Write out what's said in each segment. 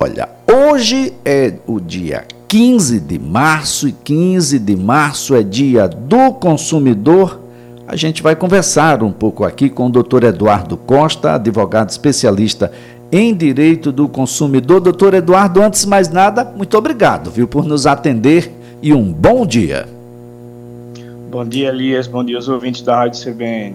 Olha, hoje é o dia 15 de março e 15 de março é dia do consumidor. A gente vai conversar um pouco aqui com o doutor Eduardo Costa, advogado especialista em direito do consumidor. Doutor Eduardo, antes de mais nada, muito obrigado, viu, por nos atender e um bom dia. Bom dia, Elias. Bom dia aos ouvintes da Rádio CBN.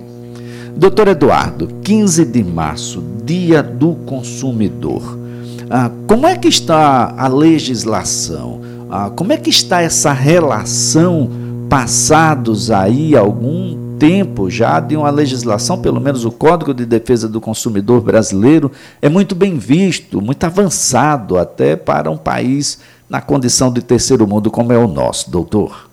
Doutor Eduardo, 15 de março, dia do consumidor. Ah, como é que está a legislação? Ah, como é que está essa relação passados aí algum tempo já de uma legislação, pelo menos o Código de Defesa do Consumidor brasileiro é muito bem visto, muito avançado até para um país na condição de terceiro mundo como é o nosso, doutor.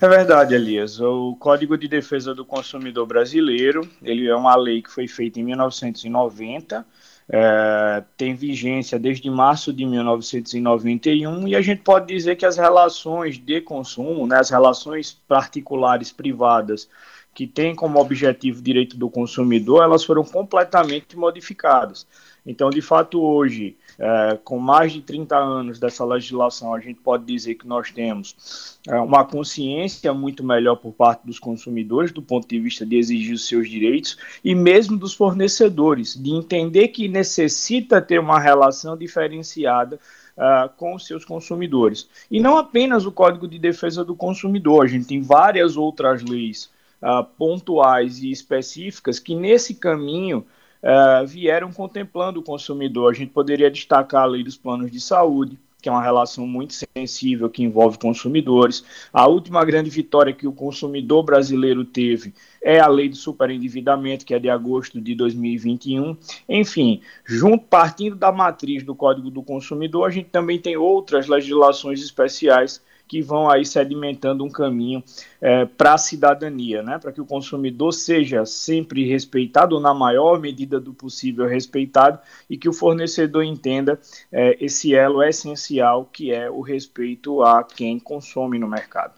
É verdade, Elias. O Código de Defesa do Consumidor brasileiro, ele é uma lei que foi feita em 1990 é, tem vigência desde março de 1991 e a gente pode dizer que as relações de consumo, né, as relações particulares privadas que têm como objetivo o direito do consumidor, elas foram completamente modificadas. Então, de fato, hoje, é, com mais de 30 anos dessa legislação, a gente pode dizer que nós temos é, uma consciência muito melhor por parte dos consumidores, do ponto de vista de exigir os seus direitos, e mesmo dos fornecedores, de entender que necessita ter uma relação diferenciada Uh, com os seus consumidores. E não apenas o Código de Defesa do Consumidor, a gente tem várias outras leis uh, pontuais e específicas que, nesse caminho, uh, vieram contemplando o consumidor. A gente poderia destacar a lei dos planos de saúde, que é uma relação muito sensível que envolve consumidores. A última grande vitória que o consumidor brasileiro teve é a lei do superendividamento, que é de agosto de 2021. Enfim, junto partindo da matriz do Código do Consumidor, a gente também tem outras legislações especiais que vão aí sedimentando um caminho é, para a cidadania, né? para que o consumidor seja sempre respeitado, ou na maior medida do possível respeitado, e que o fornecedor entenda é, esse elo essencial que é o respeito a quem consome no mercado.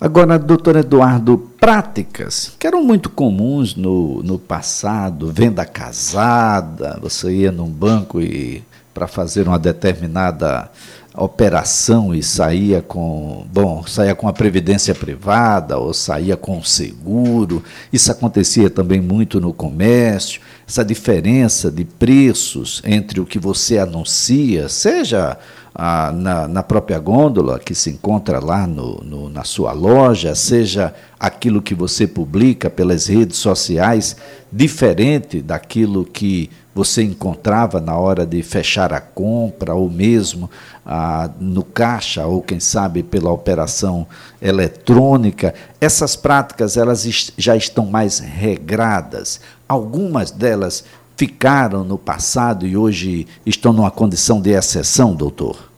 Agora, doutor Eduardo, práticas que eram muito comuns no, no passado, venda casada, você ia num banco e para fazer uma determinada operação e saía com, bom, saía com a previdência privada ou saía com o seguro. Isso acontecia também muito no comércio. Essa diferença de preços entre o que você anuncia, seja na, na, própria gôndola que se encontra lá no, no, na sua loja, seja aquilo que você publica pelas redes sociais, diferente daquilo que você encontrava na hora de fechar a compra, ou mesmo ah, no caixa, ou quem sabe pela operação eletrônica, essas práticas elas já estão mais regradas. Algumas delas ficaram no passado e hoje estão numa condição de exceção, doutor?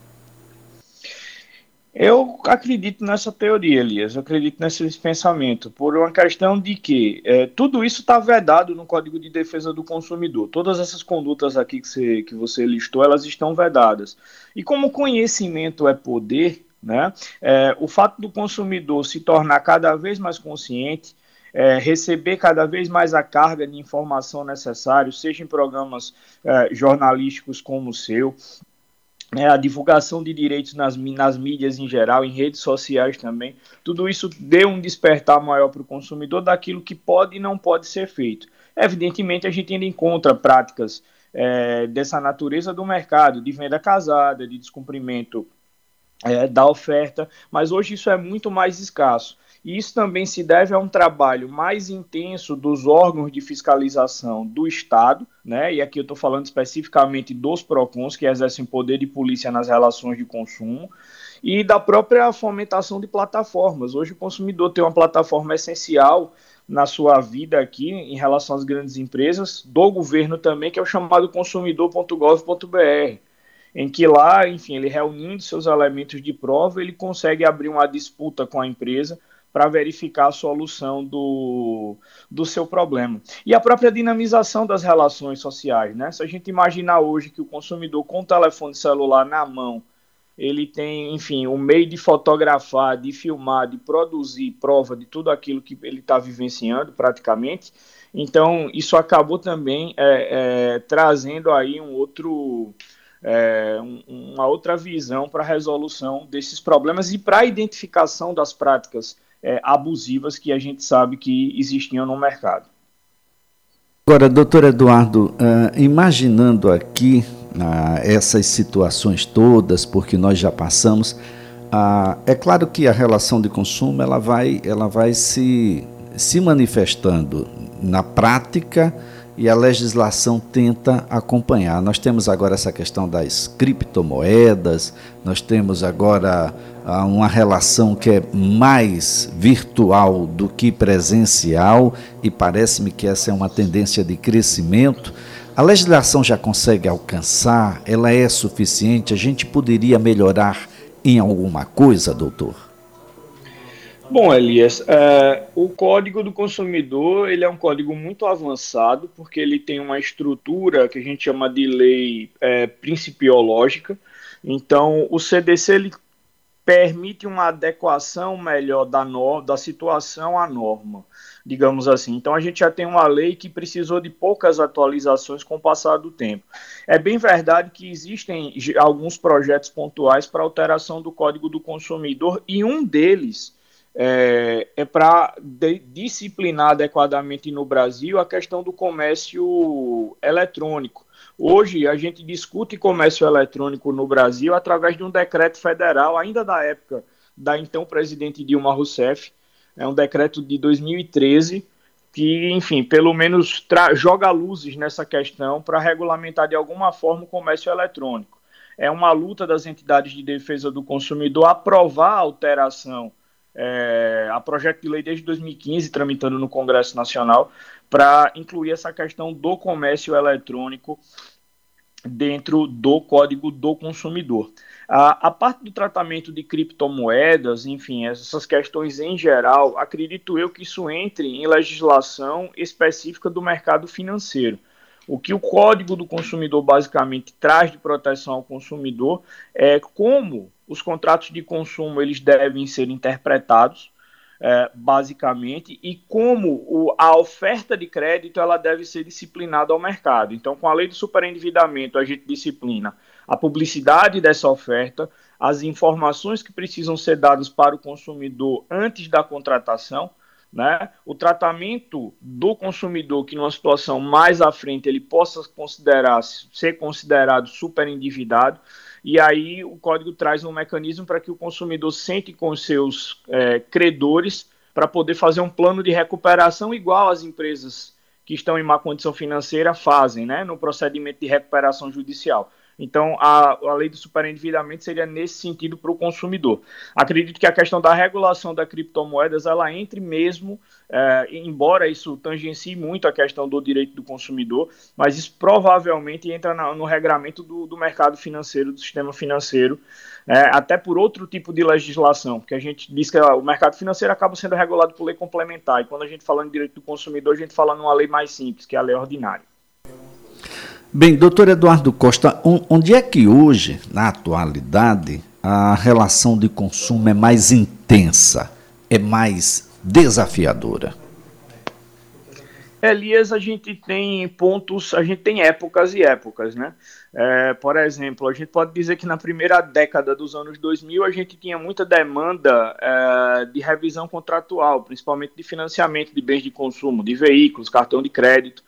Eu acredito nessa teoria, Elias, eu acredito nesse pensamento, por uma questão de que é, tudo isso está vedado no Código de Defesa do Consumidor. Todas essas condutas aqui que você, que você listou, elas estão vedadas. E como conhecimento é poder, né, é, o fato do consumidor se tornar cada vez mais consciente, é, receber cada vez mais a carga de informação necessária, seja em programas é, jornalísticos como o seu, né, a divulgação de direitos nas, nas mídias em geral, em redes sociais também, tudo isso deu um despertar maior para o consumidor daquilo que pode e não pode ser feito. Evidentemente, a gente ainda encontra práticas é, dessa natureza do mercado, de venda casada, de descumprimento é, da oferta, mas hoje isso é muito mais escasso. E isso também se deve a um trabalho mais intenso dos órgãos de fiscalização do Estado, né? E aqui eu estou falando especificamente dos PROCONs, que exercem poder de polícia nas relações de consumo, e da própria fomentação de plataformas. Hoje o consumidor tem uma plataforma essencial na sua vida aqui em relação às grandes empresas, do governo também, que é o chamado consumidor.gov.br em que lá, enfim, ele reunindo seus elementos de prova, ele consegue abrir uma disputa com a empresa para verificar a solução do, do seu problema. E a própria dinamização das relações sociais, né? Se a gente imaginar hoje que o consumidor com o telefone celular na mão, ele tem, enfim, o um meio de fotografar, de filmar, de produzir prova de tudo aquilo que ele está vivenciando praticamente, Então, isso acabou também é, é, trazendo aí um outro, é, um, uma outra visão para a resolução desses problemas e para a identificação das práticas é, abusivas que a gente sabe que existiam no mercado. Agora, doutor Eduardo, uh, imaginando aqui uh, essas situações todas, porque nós já passamos, uh, é claro que a relação de consumo ela vai, ela vai se, se manifestando na prática e a legislação tenta acompanhar. Nós temos agora essa questão das criptomoedas, nós temos agora ah, uma relação que é mais virtual do que presencial e parece-me que essa é uma tendência de crescimento. A legislação já consegue alcançar? Ela é suficiente? A gente poderia melhorar em alguma coisa, doutor? Bom, Elias, é, o Código do Consumidor ele é um código muito avançado porque ele tem uma estrutura que a gente chama de lei é, principiológica. Então, o CDC ele permite uma adequação melhor da, no, da situação à norma, digamos assim. Então, a gente já tem uma lei que precisou de poucas atualizações com o passar do tempo. É bem verdade que existem alguns projetos pontuais para alteração do Código do Consumidor e um deles é, é para disciplinar adequadamente no Brasil a questão do comércio eletrônico. Hoje a gente discute comércio eletrônico no Brasil através de um decreto federal, ainda da época da então presidente Dilma Rousseff, é um decreto de 2013 que, enfim, pelo menos joga luzes nessa questão para regulamentar de alguma forma o comércio eletrônico. É uma luta das entidades de defesa do consumidor aprovar a alteração é, a projeto de lei desde 2015, tramitando no Congresso Nacional, para incluir essa questão do comércio eletrônico dentro do Código do Consumidor. A, a, parte do tratamento de criptomoedas, enfim, essas questões em geral, acredito eu que isso entre em legislação específica do mercado financeiro. O que o Código do Consumidor basicamente traz de proteção ao consumidor é como os contratos de consumo eles devem ser interpretados, é, basicamente, e como o, a oferta de crédito ela deve ser disciplinada ao mercado. Então, com a lei do superendividamento, a gente disciplina a publicidade dessa oferta, as informações que precisam ser dadas para o consumidor antes da contratação, né? O tratamento do consumidor que numa situação mais à frente ele possa considerar ser considerado super endividado e aí o código traz um mecanismo para que o consumidor sente com seus é, credores para poder fazer um plano de recuperação igual as empresas que estão em má condição financeira fazem, né, no procedimento de recuperação judicial. Então, a, a lei do superendividamento seria nesse sentido para o consumidor. Acredito que a questão da regulação da criptomoedas, ela entre mesmo, é, embora isso tangencie muito a questão do direito do consumidor, mas isso provavelmente entra na, no regramento do, do, mercado financeiro, do sistema financeiro, é, até por outro tipo de legislação, porque a gente diz que o mercado financeiro acaba sendo regulado por lei complementar, e quando a gente fala em direito do consumidor, a gente fala numa lei mais simples, que é a lei ordinária. Bem, doutor Eduardo Costa, onde é que hoje, na atualidade, a relação de consumo é mais intensa, é mais desafiadora? Elias, a gente tem pontos, a gente tem épocas e épocas, né? É, por exemplo, a gente pode dizer que na primeira década dos anos 2000 a gente tinha muita demanda é, de revisão contratual, principalmente de financiamento de bens de consumo, de veículos, cartão de crédito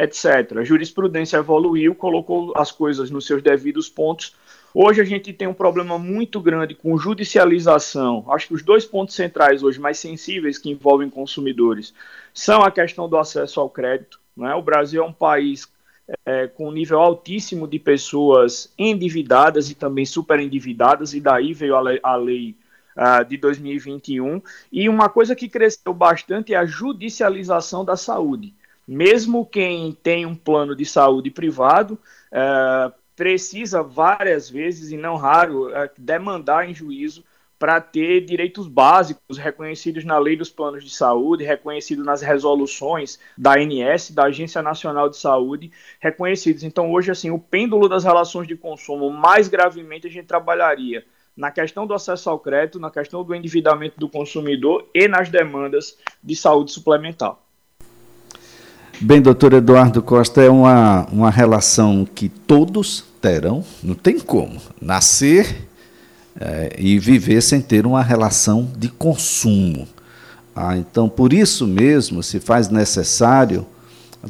etc. A jurisprudência evoluiu, colocou as coisas nos seus devidos pontos. Hoje a gente tem um problema muito grande com judicialização. Acho que os dois pontos centrais hoje mais sensíveis que envolvem consumidores são a questão do acesso ao crédito. Né? O Brasil é um país é, com um nível altíssimo de pessoas endividadas e também superendividadas, e daí veio a lei, a lei uh, de 2021. E uma coisa que cresceu bastante é a judicialização da saúde mesmo quem tem um plano de saúde privado, é, precisa várias vezes, e não raro, é, demandar em juízo para ter direitos básicos reconhecidos na lei dos planos de saúde, reconhecidos nas resoluções da ANS, da Agência Nacional de Saúde, reconhecidos. Então, hoje, assim, o pêndulo das relações de consumo, mais gravemente, a gente trabalharia na questão do acesso ao crédito, na questão do endividamento do consumidor e nas demandas de saúde suplementar. Bem, doutor Eduardo Costa, é uma, uma relação que todos terão, não tem como nascer é, e viver sem ter uma relação de consumo. Ah, então, por isso mesmo, se faz necessário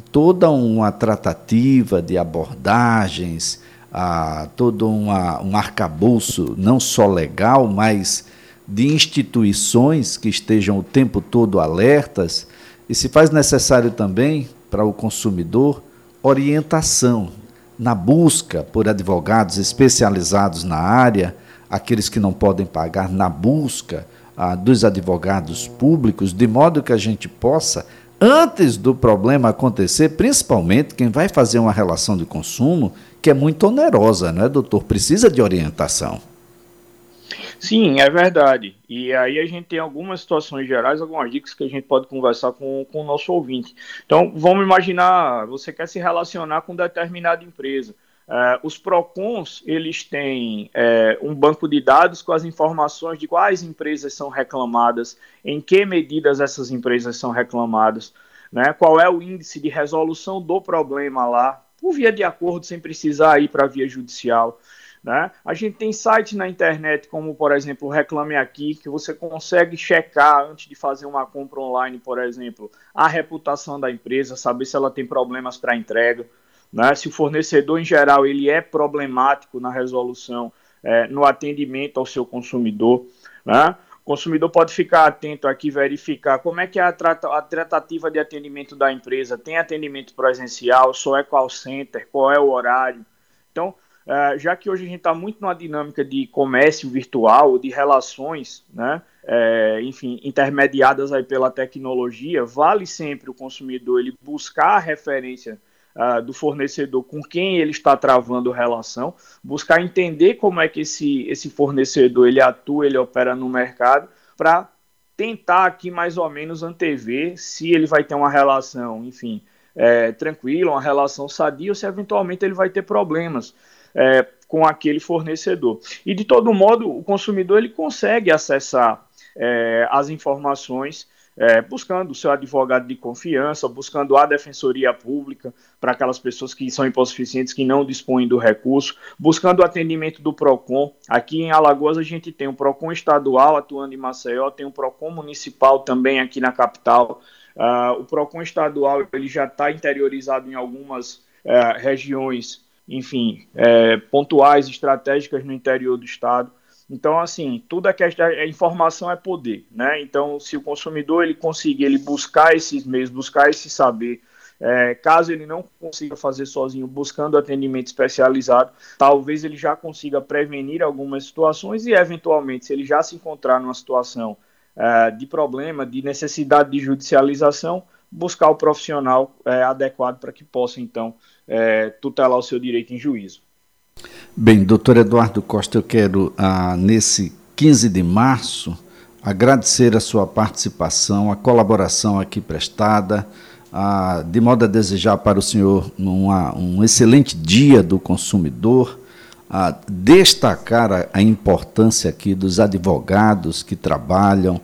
toda uma tratativa de abordagens, ah, todo uma, um arcabouço, não só legal, mas de instituições que estejam o tempo todo alertas, e se faz necessário também para o consumidor orientação na busca por advogados especializados na área, aqueles que não podem pagar, na busca ah, dos advogados públicos, de modo que a gente possa, antes do problema acontecer, principalmente quem vai fazer uma relação de consumo, que é muito onerosa, não é, doutor? Precisa de orientação. Sim, é verdade. E aí a gente tem algumas situações gerais, algumas dicas que a gente pode conversar com, com o nosso ouvinte. Então, vamos imaginar, você quer se relacionar com determinada empresa. Uh, os PROCONs, eles têm uh, um banco de dados com as informações de quais empresas são reclamadas, em que medidas essas empresas são reclamadas, né, qual é o índice de resolução do problema lá, por via de acordo, sem precisar ir para a via judicial. Né? A gente tem sites na internet, como por exemplo o Reclame Aqui, que você consegue checar antes de fazer uma compra online, por exemplo, a reputação da empresa, saber se ela tem problemas para entrega, né? se o fornecedor em geral ele é problemático na resolução, é, no atendimento ao seu consumidor. Né? O consumidor pode ficar atento aqui, verificar como é que é a, a tratativa de atendimento da empresa, tem atendimento presencial, só é call center, qual é o horário. Então, Uh, já que hoje a gente está muito numa dinâmica de comércio virtual, de relações, né, é, enfim, intermediadas aí pela tecnologia, vale sempre o consumidor ele buscar a referência uh, do fornecedor com quem ele está travando relação, buscar entender como é que esse, esse fornecedor ele atua, ele opera no mercado, para tentar aqui mais ou menos antever se ele vai ter uma relação, enfim, é, tranquila, uma relação sadia, ou se eventualmente ele vai ter problemas é, com aquele fornecedor. E de todo modo, o consumidor ele consegue acessar é, as informações é, buscando o seu advogado de confiança, buscando a defensoria pública para aquelas pessoas que são hipossuficientes, que não dispõem do recurso, buscando o atendimento do PROCON. Aqui em Alagoas a gente tem o PROCON estadual atuando em Maceió, tem o PROCON municipal também aqui na capital. Uh, o PROCON estadual ele já está interiorizado em algumas uh, regiões enfim, é, pontuais, estratégicas no interior do estado. Então, assim, tudo é questão, a informação é poder, né? Então, se o consumidor ele conseguir ele buscar esses meios, buscar esse saber, é, caso ele não consiga fazer sozinho, buscando atendimento especializado, talvez ele já consiga prevenir algumas situações e, eventualmente, se ele já se encontrar numa situação é, de problema, de necessidade de judicialização, buscar o profissional é, adequado para que possa, então, é, tutelar o seu direito em juízo. Bem, doutor Eduardo Costa, eu quero, ah, nesse 15 de março, agradecer a sua participação, a colaboração aqui prestada, ah, de modo a desejar para o senhor uma, um excelente dia do consumidor, a destacar a importância aqui dos advogados que trabalham,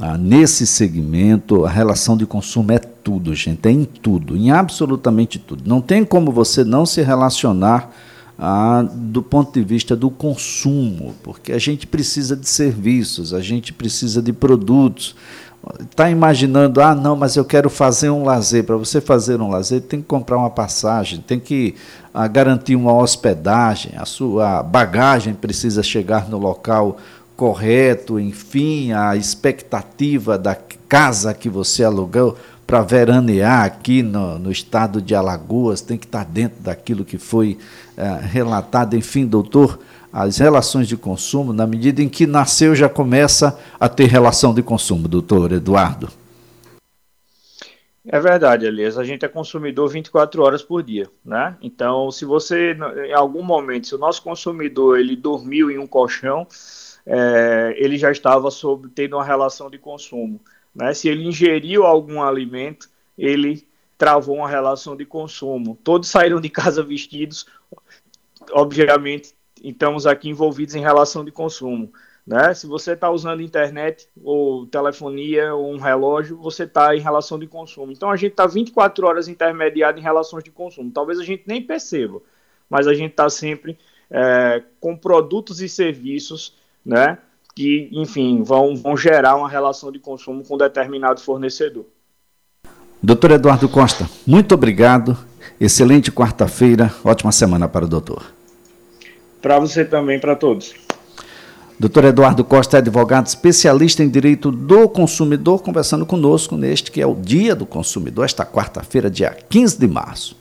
ah, nesse segmento, a relação de consumo é tudo, gente, é em tudo, em absolutamente tudo. Não tem como você não se relacionar ah, do ponto de vista do consumo, porque a gente precisa de serviços, a gente precisa de produtos. Está imaginando, ah, não, mas eu quero fazer um lazer. Para você fazer um lazer, tem que comprar uma passagem, tem que ah, garantir uma hospedagem, a sua bagagem precisa chegar no local correto, enfim, a expectativa da casa que você alugou para veranear aqui no, no, estado de Alagoas, tem que estar tá dentro daquilo que foi é, relatado. Enfim, doutor, as relações de consumo, na medida em que nasceu, já começa a ter relação de consumo, doutor Eduardo. É verdade, Elias. A gente é consumidor 24 horas por dia, né? Então, se você, em algum momento, se o nosso consumidor ele dormiu em um colchão, é, ele já estava tendo uma relação de consumo. Né? Se ele ingeriu algum alimento, ele travou uma relação de consumo. Todos saíram de casa vestidos, obviamente, estamos aqui envolvidos em relação de consumo. Né? Se você está usando internet ou telefonia ou um relógio, você está em relação de consumo. Então a gente está 24 horas intermediado em relações de consumo. Talvez a gente nem perceba, mas a gente está sempre é, com produtos e serviços né, que, enfim, vão, vão gerar uma relação de consumo com determinado fornecedor. Doutor Eduardo Costa, muito obrigado. Excelente quarta-feira. Ótima semana para o doutor. Para você também, para todos. Doutor Eduardo Costa é advogado especialista em direito do consumidor, conversando conosco neste que é o Dia do Consumidor, esta quarta-feira, dia 15 de março.